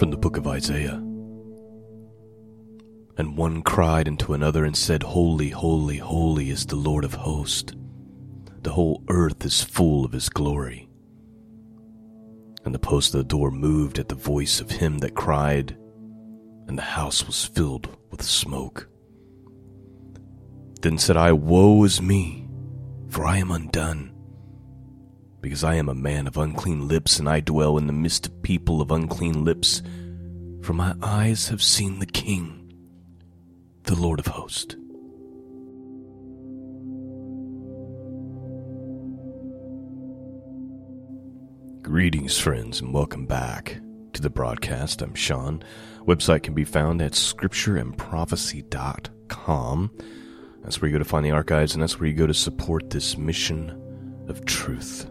from the book of Isaiah. And one cried unto another and said, Holy, holy, holy is the Lord of hosts. The whole earth is full of his glory. And the post of the door moved at the voice of him that cried, and the house was filled with smoke. Then said I, Woe is me, for I am undone because I am a man of unclean lips, and I dwell in the midst of people of unclean lips. For my eyes have seen the King, the Lord of hosts. Greetings, friends, and welcome back to the broadcast. I'm Shawn. Website can be found at scriptureandprophecy.com. That's where you go to find the archives, and that's where you go to support this mission of truth.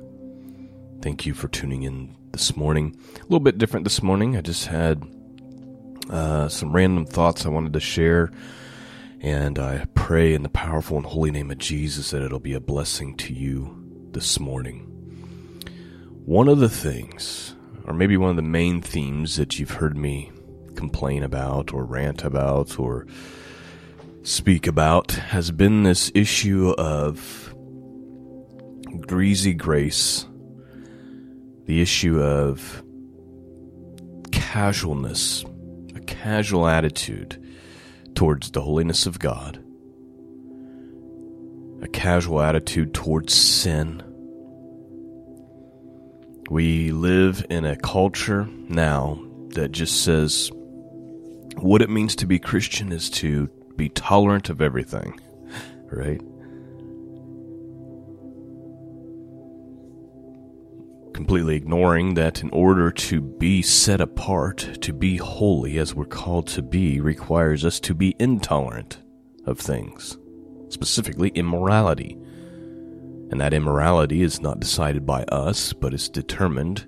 Thank you for tuning in this morning. A little bit different this morning. I just had uh, some random thoughts I wanted to share, and I pray in the powerful and holy name of Jesus that it'll be a blessing to you this morning. One of the things, or maybe one of the main themes that you've heard me complain about, or rant about, or speak about, has been this issue of greasy grace the issue of casualness, a casual attitude towards the holiness of God, a casual attitude towards sin. We live in a culture now that just says what it means to be Christian is to be tolerant of everything, right? Completely ignoring that in order to be set apart, to be holy as we're called to be, requires us to be intolerant of things, specifically immorality. And that immorality is not decided by us, but is determined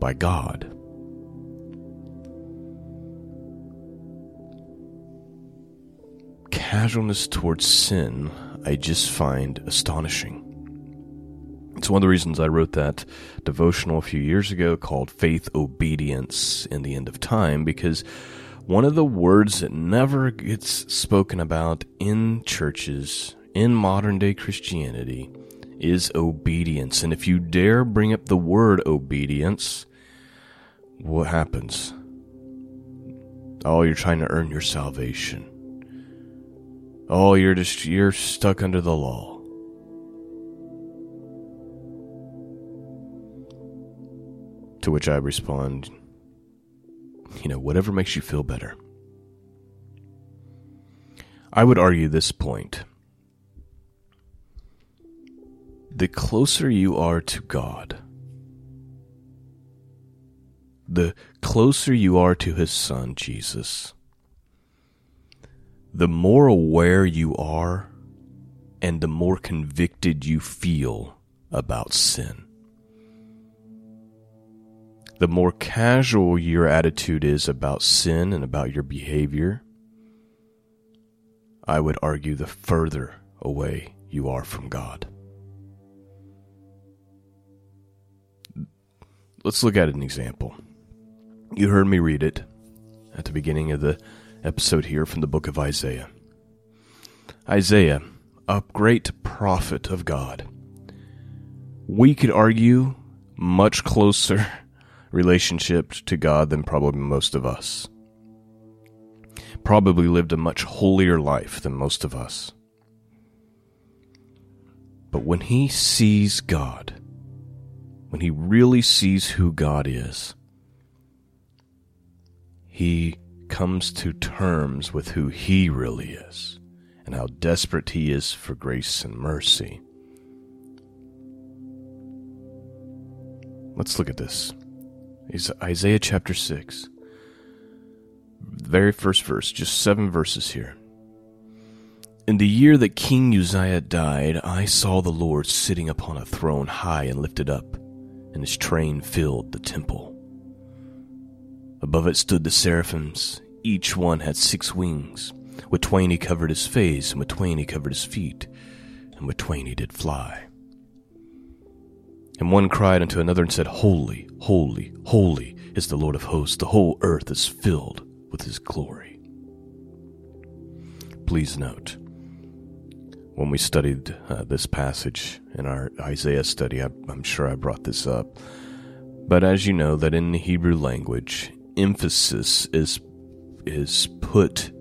by God. Casualness towards sin, I just find astonishing. It's one of the reasons I wrote that devotional a few years ago called Faith, Obedience in the End of Time, because one of the words that never gets spoken about in churches, in modern day Christianity, is obedience. And if you dare bring up the word obedience, what happens? Oh, you're trying to earn your salvation. Oh, you're just you're stuck under the law. To which I respond, you know, whatever makes you feel better. I would argue this point. The closer you are to God, the closer you are to His Son, Jesus, the more aware you are and the more convicted you feel about sin the more casual your attitude is about sin and about your behavior, I would argue the further away you are from God. Let's look at an example. You heard me read it at the beginning of the episode here from the book of Isaiah. Isaiah, a great prophet of God. We could argue much closer relationship to God than probably most of us. Probably lived a much holier life than most of us. But when he sees God, when he really sees who God is, he comes to terms with who he really is and how desperate he is for grace and mercy. Let's look at this is Isaiah chapter 6. The very first verse, just seven verses here. In the year that King Uzziah died, I saw the Lord sitting upon a throne high and lifted up, and his train filled the temple. Above it stood the seraphims. Each one had six wings. With twain he covered his face, and with twain he covered his feet, and with twain he did fly. And one cried unto another and said, Holy, holy, holy is the Lord of hosts. The whole earth is filled with his glory. Please note, when we studied uh, this passage in our Isaiah study, I, I'm sure I brought this up. But as you know, that in the Hebrew language, emphasis is is put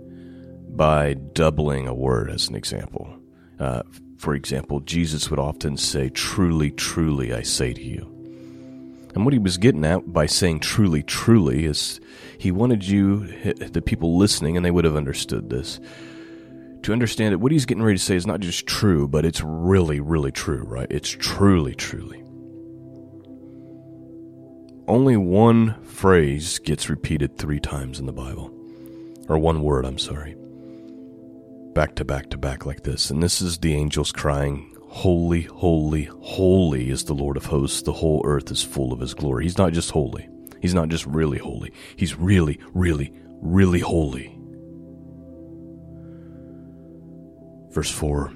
by doubling a word as an example. Uh, for example, Jesus would often say, Truly, truly, I say to you. And what he was getting at by saying truly, truly is he wanted you, the people listening, and they would have understood this, to understand that what he's getting ready to say is not just true, but it's really, really true, right? It's truly, truly. Only one phrase gets repeated three times in the Bible. Or one word, I'm sorry. Back to back to back like this. And this is the angels crying, Holy, holy, holy is the Lord of hosts. The whole earth is full of his glory. He's not just holy. He's not just really holy. He's really, really, really holy. Verse 4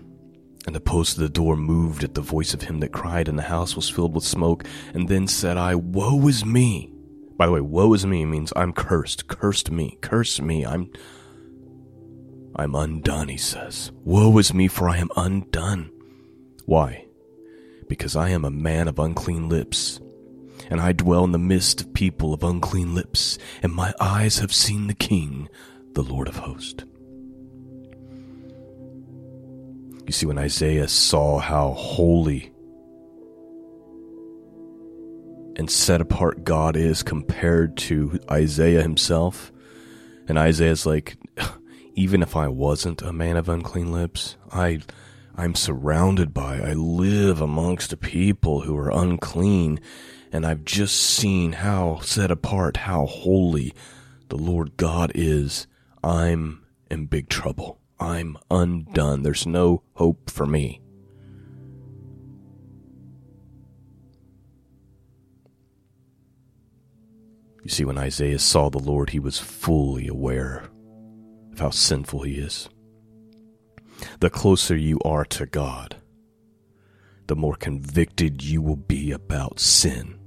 And the post of the door moved at the voice of him that cried, and the house was filled with smoke. And then said I, Woe is me! By the way, woe is me means I'm cursed. Cursed me. Curse me. I'm. I'm undone, he says. Woe is me, for I am undone. Why? Because I am a man of unclean lips, and I dwell in the midst of people of unclean lips, and my eyes have seen the King, the Lord of hosts. You see, when Isaiah saw how holy and set apart God is compared to Isaiah himself, and Isaiah's like, even if I wasn't a man of unclean lips, I I'm surrounded by, I live amongst people who are unclean, and I've just seen how set apart, how holy the Lord God is. I'm in big trouble. I'm undone. There's no hope for me. You see, when Isaiah saw the Lord, he was fully aware of how sinful he is the closer you are to God, the more convicted you will be about sin.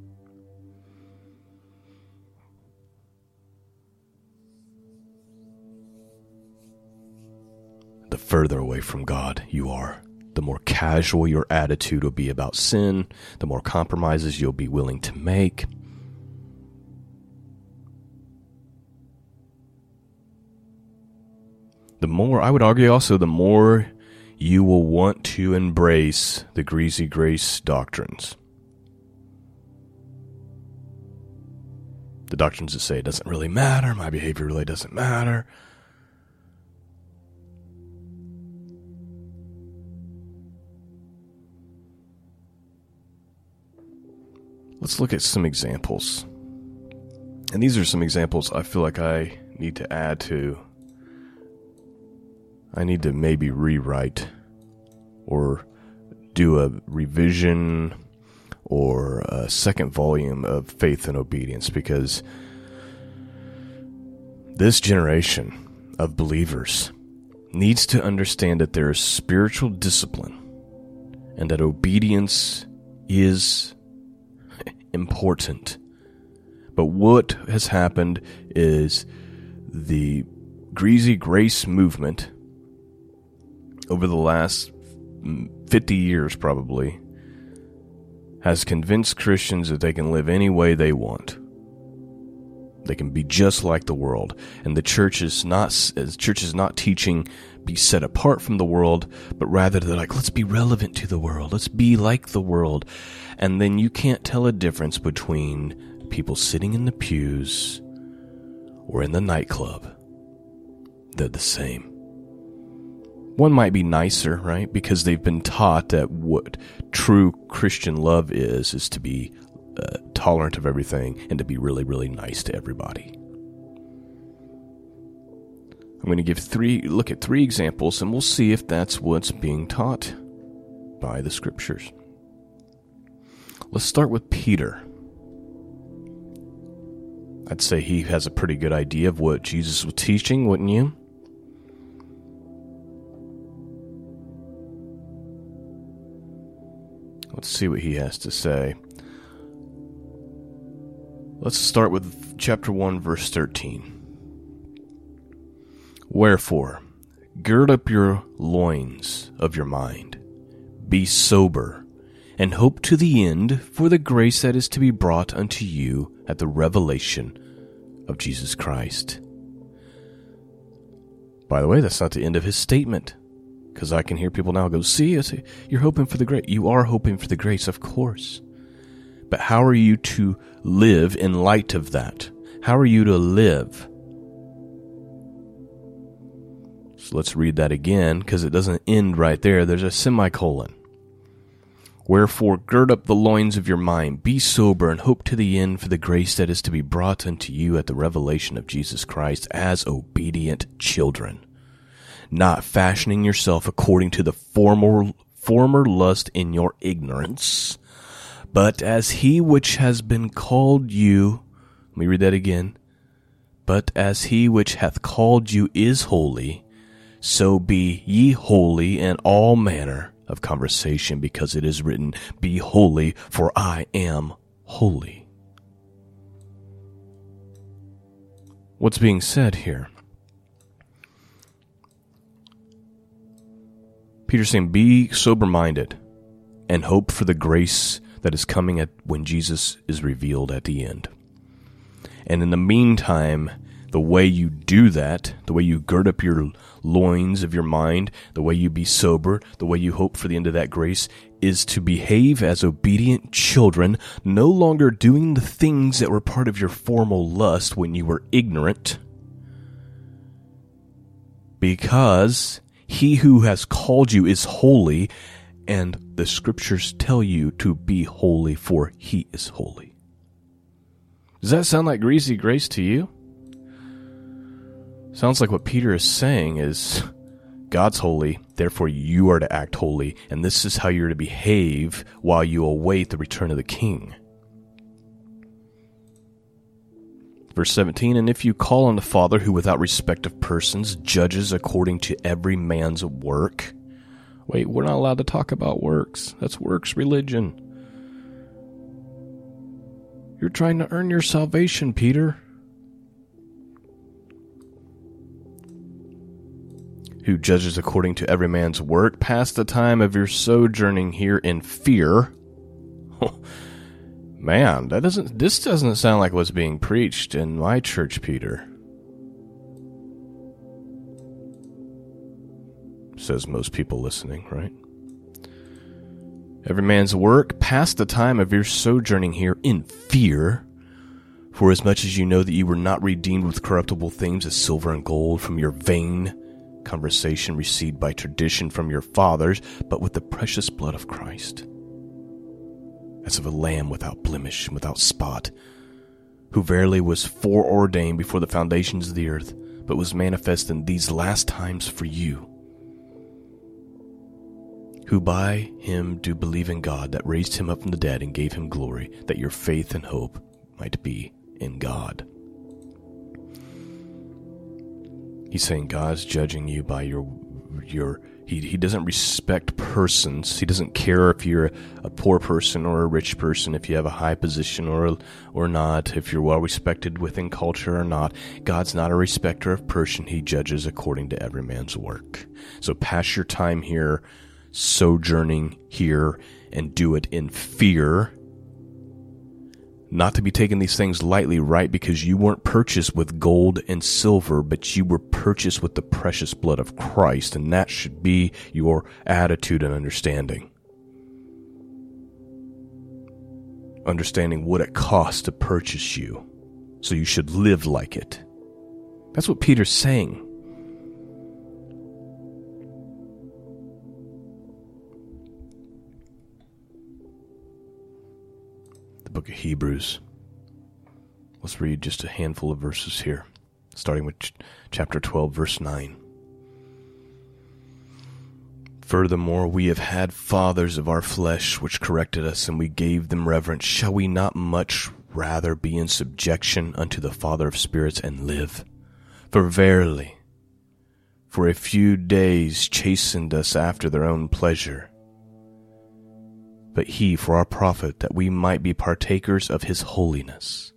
The further away from God you are, the more casual your attitude will be about sin, the more compromises you'll be willing to make. The more, I would argue also, the more you will want to embrace the greasy grace doctrines. The doctrines that say it doesn't really matter, my behavior really doesn't matter. Let's look at some examples. And these are some examples I feel like I need to add to I need to maybe rewrite or do a revision or a second volume of Faith and Obedience because this generation of believers needs to understand that there is spiritual discipline and that obedience is important. But what has happened is the greasy grace movement over the last mm, 50 years, probably, has convinced Christians that they can live any way they want. They can be just like the world, and the church is not the church is not teaching be set apart from the world, but rather they're like let's be relevant to the world, let's be like the world, and then you can't tell a difference between people sitting in the pews or in the nightclub. They're the same. One might be nicer, right? Because they've been taught that what true Christian love is, is to be uh, tolerant of everything and to be really, really nice to everybody. I'm going to give three, look at three examples and we'll see if that's what's being taught by the scriptures. Let's start with Peter. I'd say he has a pretty good idea of what Jesus was teaching, wouldn't you? Let's see what he has to say. Let's start with chapter 1, verse 13. Wherefore, gird up your loins of your mind, be sober, and hope to the end for the grace that is to be brought unto you at the revelation of Jesus Christ. By the way, that's not the end of his statement. Because I can hear people now go, see, see, you're hoping for the grace. You are hoping for the grace, of course. But how are you to live in light of that? How are you to live? So let's read that again because it doesn't end right there. There's a semicolon. Wherefore, gird up the loins of your mind, be sober, and hope to the end for the grace that is to be brought unto you at the revelation of Jesus Christ as obedient children, not fashioning yourself according to the former, former lust in your ignorance, but as he which has been called you, let me read that again. But as he which hath called you is holy, so be ye holy in all manner of conversation, because it is written, Be holy, for I am holy. What's being said here? Peter's saying, Be sober minded and hope for the grace that is coming at when Jesus is revealed at the end. And in the meantime, the way you do that, the way you gird up your loins of your mind, the way you be sober, the way you hope for the end of that grace, is to behave as obedient children, no longer doing the things that were part of your formal lust when you were ignorant. Because he who has called you is holy, and the scriptures tell you to be holy, for he is holy. Does that sound like greasy grace to you? Sounds like what Peter is saying is God's holy, therefore you are to act holy, and this is how you're to behave while you await the return of the king. Verse 17, and if you call on the Father who without respect of persons judges according to every man's work. Wait, we're not allowed to talk about works. That's works religion. You're trying to earn your salvation, Peter. who judges according to every man's work, pass the time of your sojourning here in fear. Man, that doesn't this doesn't sound like what's being preached in my church, Peter. Says most people listening, right? Every man's work, pass the time of your sojourning here in fear. For as much as you know that you were not redeemed with corruptible things as silver and gold from your vain conversation received by tradition from your fathers, but with the precious blood of Christ, as of a lamb without blemish and without spot, who verily was foreordained before the foundations of the earth, but was manifest in these last times for you, who by him do believe in God that raised him up from the dead and gave him glory, that your faith and hope might be in God. He's saying God's judging you by your your he, he doesn't respect persons. He doesn't care if you're a poor person or a rich person, if you have a high position or or not, if you're well respected within culture or not. God's not a respecter of person. He judges according to every man's work. So pass your time here, sojourning here, and do it in fear not to be taking these things lightly, right? Because you weren't purchased with gold and silver, but you were purchased with the precious blood of Christ, and that should be your attitude and understanding. Understanding what it costs to purchase you, so you should live like it. That's what Peter's saying. Book of Hebrews. Let's read just a handful of verses here, starting with ch- chapter 12, verse 9. Furthermore, we have had fathers of our flesh which corrected us, and we gave them reverence. Shall we not much rather be in subjection unto the Father of spirits and live? For verily, for a few days chastened us after their own pleasure but he for our profit, that we might be partakers of his holiness.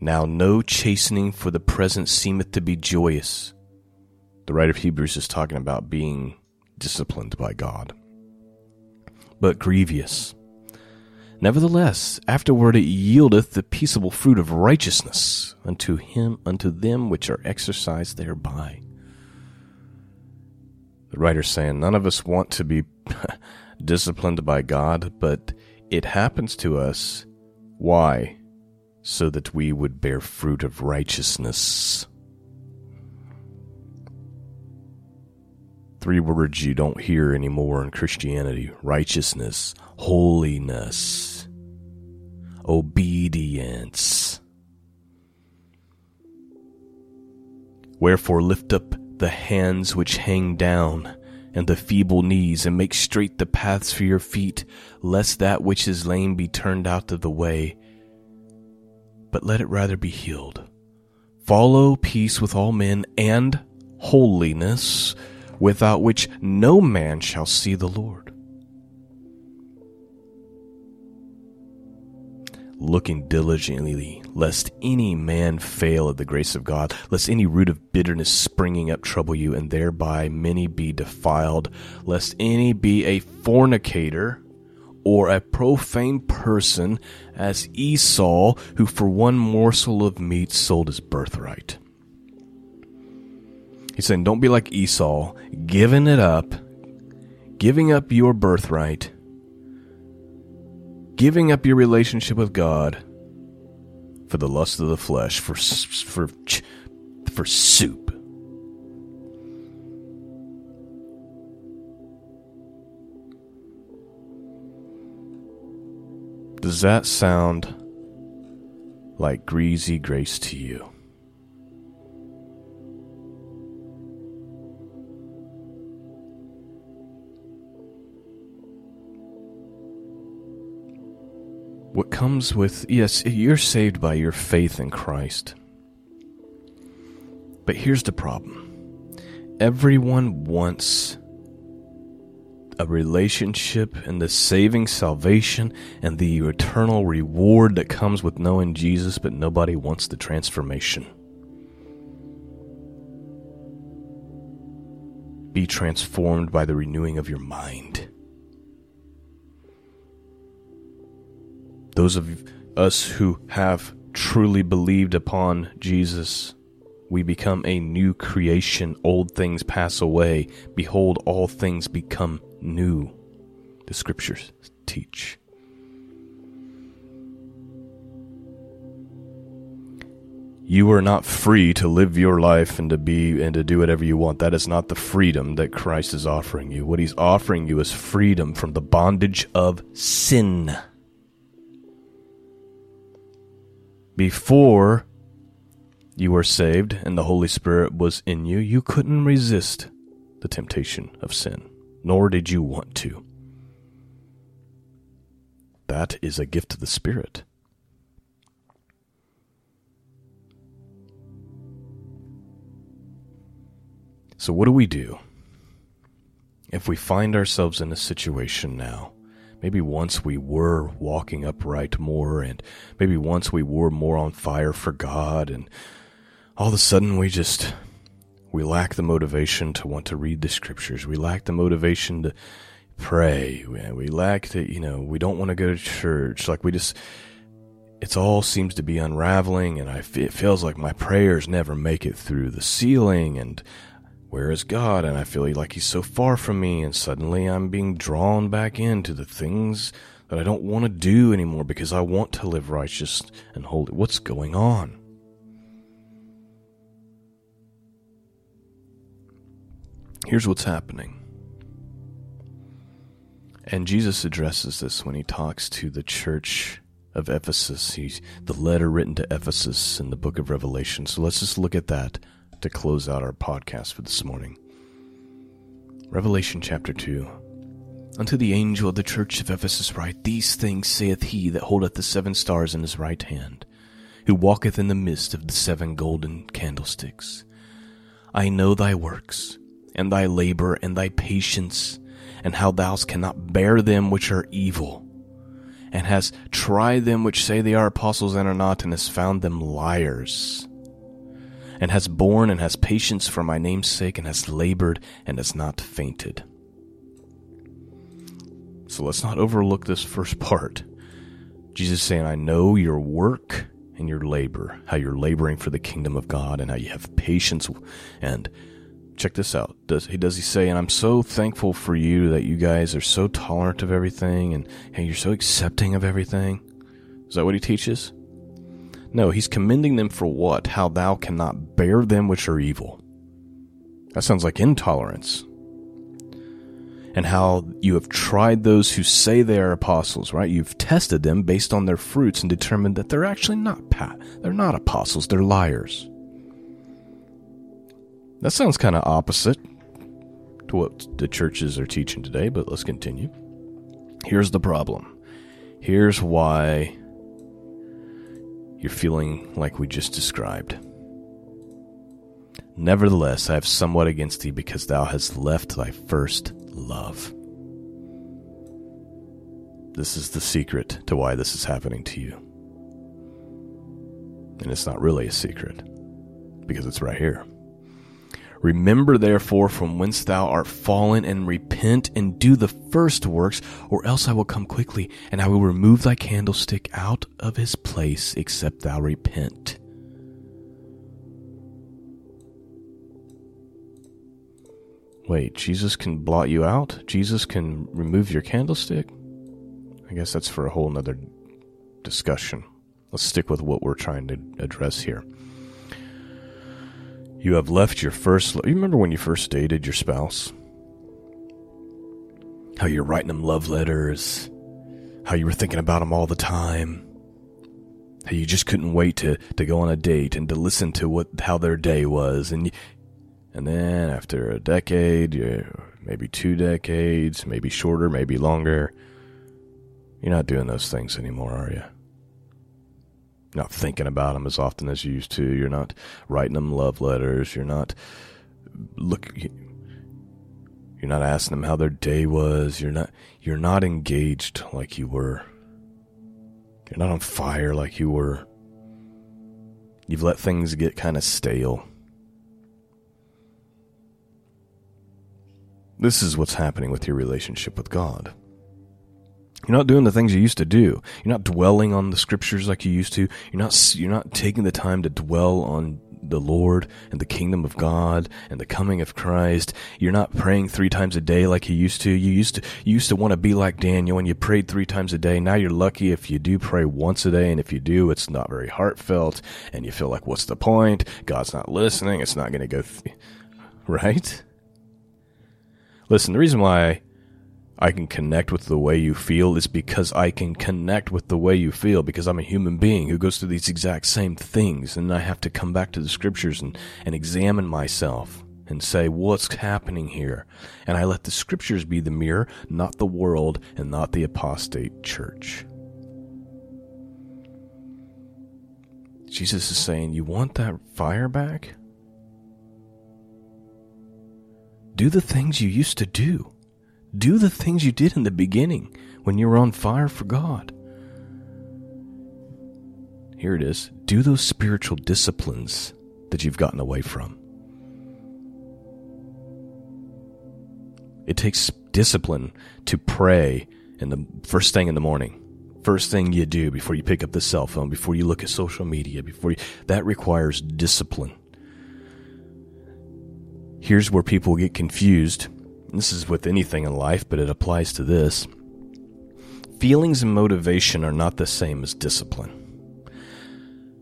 Now no chastening for the present seemeth to be joyous. The writer of Hebrews is talking about being disciplined by God, but grievous. Nevertheless, afterward it yieldeth the peaceable fruit of righteousness unto him unto them which are exercised thereby. The writer's saying none of us want to be disciplined by God, but it happens to us. Why? So that we would bear fruit of righteousness. Three words you don't hear anymore in Christianity righteousness, holiness, obedience. Wherefore lift up the hands which hang down, and the feeble knees, and make straight the paths for your feet, lest that which is lame be turned out of the way, but let it rather be healed. Follow peace with all men and holiness, without which no man shall see the Lord. Looking diligently, lest any man fail of the grace of God, lest any root of bitterness springing up trouble you, and thereby many be defiled, lest any be a fornicator or a profane person, as Esau, who for one morsel of meat sold his birthright. He's saying, don't be like Esau, giving it up, giving up your birthright giving up your relationship with God for the lust of the flesh, for for for soup. Does that sound like greasy grace to you? Comes with, yes, you're saved by your faith in Christ. But here's the problem everyone wants a relationship and the saving salvation and the eternal reward that comes with knowing Jesus, but nobody wants the transformation. Be transformed by the renewing of your mind. Those of us who have truly believed upon Jesus, we become a new creation. Old things pass away. Behold, all things become new. The scriptures teach. You are not free to live your life and to be and to do whatever you want. That is not the freedom that Christ is offering you. What he's offering you is freedom from the bondage of sin. Before you were saved and the Holy Spirit was in you, you couldn't resist the temptation of sin, nor did you want to. That is a gift of the Spirit. So, what do we do if we find ourselves in a situation now maybe once we were walking upright more and maybe once we were more on fire for God and all of a sudden we just we lack the motivation to want to read the scriptures. We lack the motivation to pray. We lack the, you know, we don't want to go to church. Like we just, it's all seems to be unraveling and I, it feels like my prayers never make it through the ceiling and where is God? And I feel like He's so far from me, and suddenly I'm being drawn back into the things that I don't want to do anymore because I want to live righteous and holy. What's going on? Here's what's happening. And Jesus addresses this when he talks to the church of Ephesus. He's the letter written to Ephesus in the book of Revelation. So let's just look at that to close out our podcast for this morning. Revelation chapter 2. Unto the angel of the church of Ephesus write, These things saith he that holdeth the seven stars in his right hand, who walketh in the midst of the seven golden candlesticks. I know thy works, and thy labor, and thy patience, and how thou cannot bear them which are evil, and hast tried them which say they are apostles and are not, and hast found them liars, and has borne and has patience for my name's sake, and has labored and has not fainted. So let's not overlook this first part. Jesus saying, I know your work and your labor, how you're laboring for the kingdom of God, and how you have patience and check this out. Does he does he say, and I'm so thankful for you that you guys are so tolerant of everything and, and you're so accepting of everything? Is that what he teaches? No, he's commending them for what? How thou cannot bear them which are evil. That sounds like intolerance. And how you have tried those who say they are apostles, right? You've tested them based on their fruits and determined that they're actually not pat. They're not apostles, they're liars. That sounds kind of opposite to what the churches are teaching today, but let's continue. Here's the problem. Here's why you're feeling like we just described. Nevertheless, I have somewhat against thee because thou hast left thy first love. This is the secret to why this is happening to you. And it's not really a secret because it's right here. Remember therefore from whence thou art fallen, and repent and do the first works, or else I will come quickly, and I will remove thy candlestick out of his place, except thou repent. Wait, Jesus can blot you out? Jesus can remove your candlestick? I guess that's for a whole nother discussion. Let's stick with what we're trying to address here. You have left your first. You remember when you first dated your spouse? How you're writing them love letters, how you were thinking about them all the time, how you just couldn't wait to, to go on a date and to listen to what how their day was, and and then after a decade, maybe two decades, maybe shorter, maybe longer, you're not doing those things anymore, are you? You're not thinking about them as often as you used to. You're not writing them love letters. You're not look. You're not asking them how their day was. You're not. You're not engaged like you were. You're not on fire like you were. You've let things get kind of stale. This is what's happening with your relationship with God. You're not doing the things you used to do. You're not dwelling on the scriptures like you used to. You're not you're not taking the time to dwell on the Lord and the kingdom of God and the coming of Christ. You're not praying three times a day like you used to. You used to you used to want to be like Daniel and you prayed three times a day. Now you're lucky if you do pray once a day and if you do it's not very heartfelt and you feel like what's the point? God's not listening. It's not going to go th- right? Listen, the reason why I can connect with the way you feel is because I can connect with the way you feel because I'm a human being who goes through these exact same things and I have to come back to the scriptures and, and examine myself and say, what's happening here? And I let the scriptures be the mirror, not the world and not the apostate church. Jesus is saying, you want that fire back? Do the things you used to do. Do the things you did in the beginning when you were on fire for God. Here it is. Do those spiritual disciplines that you've gotten away from. It takes discipline to pray in the first thing in the morning. First thing you do before you pick up the cell phone, before you look at social media, before you, that requires discipline. Here's where people get confused this is with anything in life, but it applies to this. Feelings and motivation are not the same as discipline.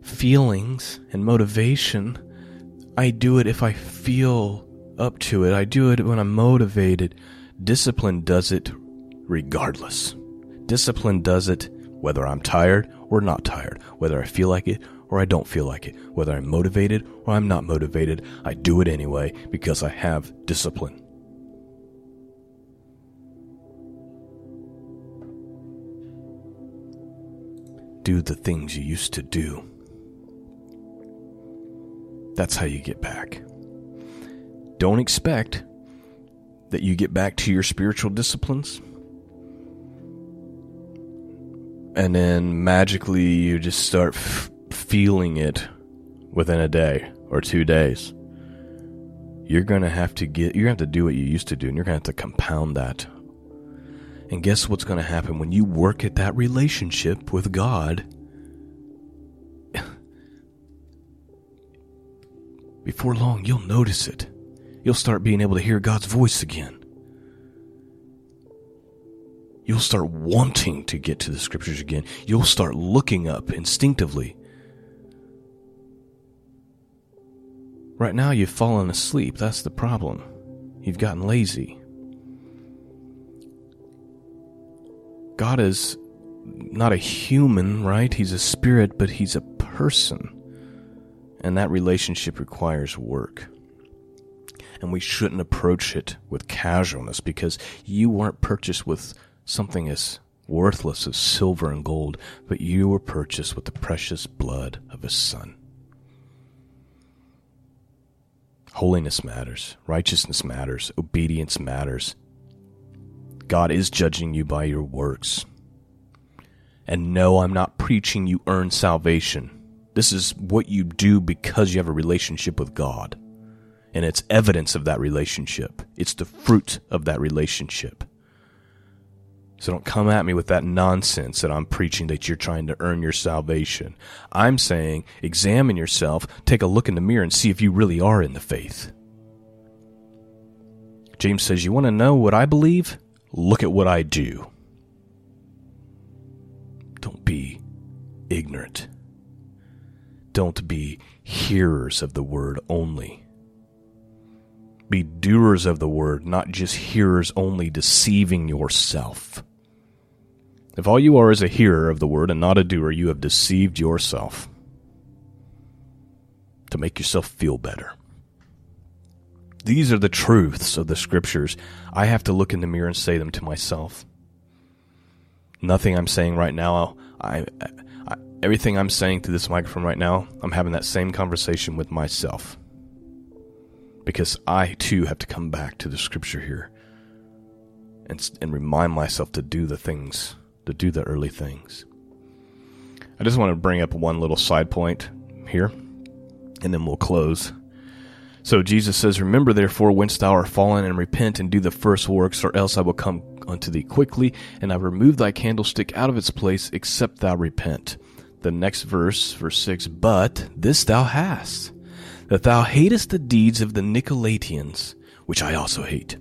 Feelings and motivation, I do it if I feel up to it. I do it when I'm motivated. Discipline does it regardless. Discipline does it whether I'm tired or not tired, whether I feel like it or I don't feel like it, whether I'm motivated or I'm not motivated. I do it anyway because I have discipline. Do the things you used to do. That's how you get back. Don't expect that you get back to your spiritual disciplines and then magically you just start f- feeling it within a day or two days. You're going to have to get, you're going to have to do what you used to do, and you're going to have to compound that. And guess what's going to happen when you work at that relationship with God? Before long, you'll notice it. You'll start being able to hear God's voice again. You'll start wanting to get to the scriptures again. You'll start looking up instinctively Right now, you've fallen asleep. That's the problem. You've gotten lazy. God is not a human, right? He's a spirit, but he's a person. And that relationship requires work. And we shouldn't approach it with casualness because you weren't purchased with something as worthless as silver and gold, but you were purchased with the precious blood of his son. Holiness matters. Righteousness matters. Obedience matters. God is judging you by your works. And no, I'm not preaching you earn salvation. This is what you do because you have a relationship with God. And it's evidence of that relationship. It's the fruit of that relationship. So don't come at me with that nonsense that I'm preaching that you're trying to earn your salvation. I'm saying examine yourself, take a look in the mirror, and see if you really are in the faith. James says, You want to know what I believe? Look at what I do. Don't be ignorant. Don't be hearers of the word only. Be doers of the word, not just hearers only, deceiving yourself. If all you are is a hearer of the word and not a doer, you have deceived yourself to make yourself feel better. These are the truths of the scriptures. I have to look in the mirror and say them to myself. Nothing I'm saying right now, I, I, everything I'm saying to this microphone right now, I'm having that same conversation with myself. Because I too have to come back to the scripture here and, and remind myself to do the things to do the early things. I just want to bring up one little side point here, and then we'll close. So Jesus says, Remember therefore whence thou art fallen, and repent and do the first works, or else I will come unto thee quickly, and I remove thy candlestick out of its place, except thou repent. The next verse, verse 6 But this thou hast, that thou hatest the deeds of the Nicolaitans, which I also hate.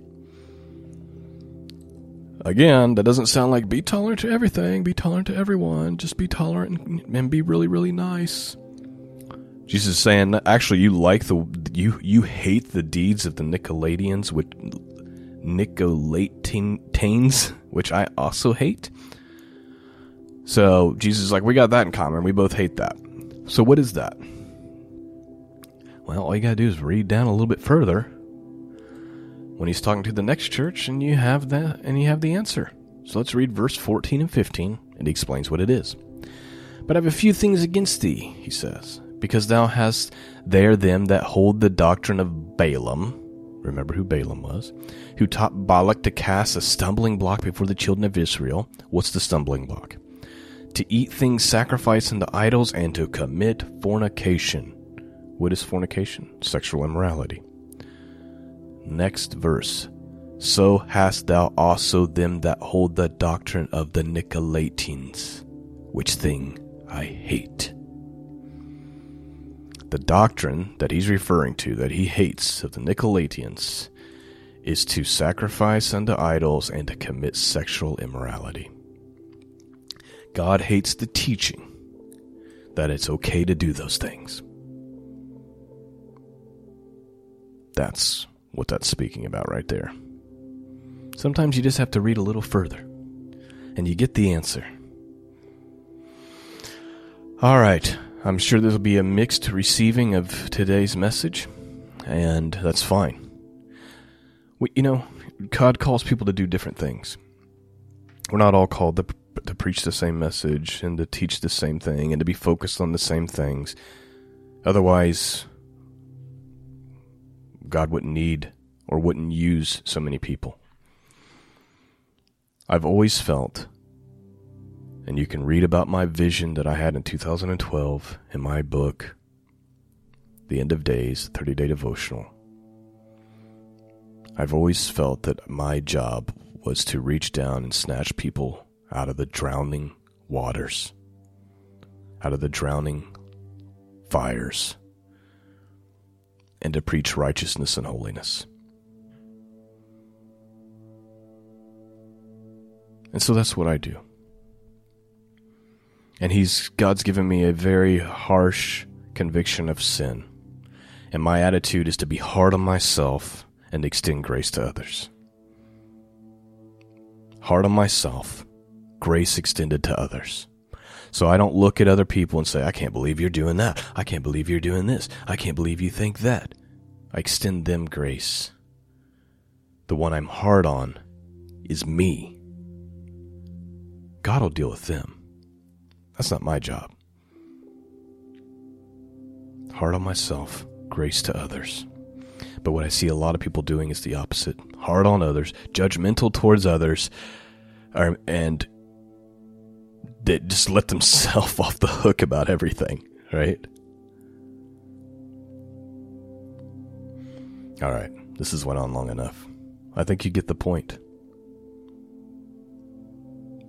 Again, that doesn't sound like be tolerant to everything, be tolerant to everyone, just be tolerant and, and be really, really nice. Jesus is saying actually you like the you you hate the deeds of the Nicolaitans which Nicolaitans which I also hate. So Jesus is like we got that in common. We both hate that. So what is that? Well, all you got to do is read down a little bit further when he's talking to the next church and you have that and you have the answer. So let's read verse 14 and 15 and he explains what it is. But I have a few things against thee, he says, because thou hast there them that hold the doctrine of Balaam, remember who Balaam was, who taught Balak to cast a stumbling block before the children of Israel. What's the stumbling block? To eat things sacrificed unto idols and to commit fornication. What is fornication? Sexual immorality. Next verse. So hast thou also them that hold the doctrine of the Nicolaitans, which thing I hate. The doctrine that he's referring to, that he hates of the Nicolaitans, is to sacrifice unto idols and to commit sexual immorality. God hates the teaching that it's okay to do those things. That's what that's speaking about right there. Sometimes you just have to read a little further, and you get the answer. All right, I'm sure there'll be a mixed receiving of today's message, and that's fine. We, you know, God calls people to do different things. We're not all called to, to preach the same message and to teach the same thing and to be focused on the same things. Otherwise, God wouldn't need or wouldn't use so many people. I've always felt, And you can read about my vision that I had in 2012 in my book, The End of Days 30 Day Devotional. I've always felt that my job was to reach down and snatch people out of the drowning waters, out of the drowning fires, and to preach righteousness and holiness. And so that's what I do. And he's God's given me a very harsh conviction of sin. And my attitude is to be hard on myself and extend grace to others. Hard on myself, grace extended to others. So I don't look at other people and say, I can't believe you're doing that. I can't believe you're doing this. I can't believe you think that. I extend them grace. The one I'm hard on is me. God will deal with them. That's not my job. Hard on myself, grace to others. But what I see a lot of people doing is the opposite hard on others, judgmental towards others, um, and that just let themselves off the hook about everything, right? All right, this has went on long enough. I think you get the point.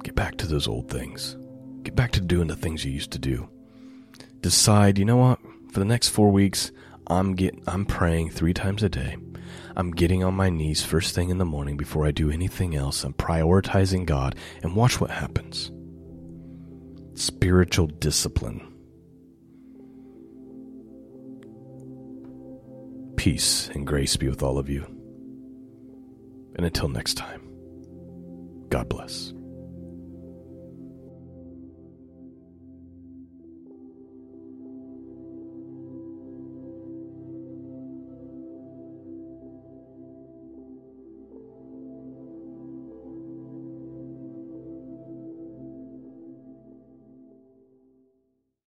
Get back to those old things. Get back to doing the things you used to do. Decide, you know what? For the next 4 weeks, I'm get I'm praying 3 times a day. I'm getting on my knees first thing in the morning before I do anything else. I'm prioritizing God and watch what happens. Spiritual discipline. Peace and grace be with all of you. And until next time, God bless.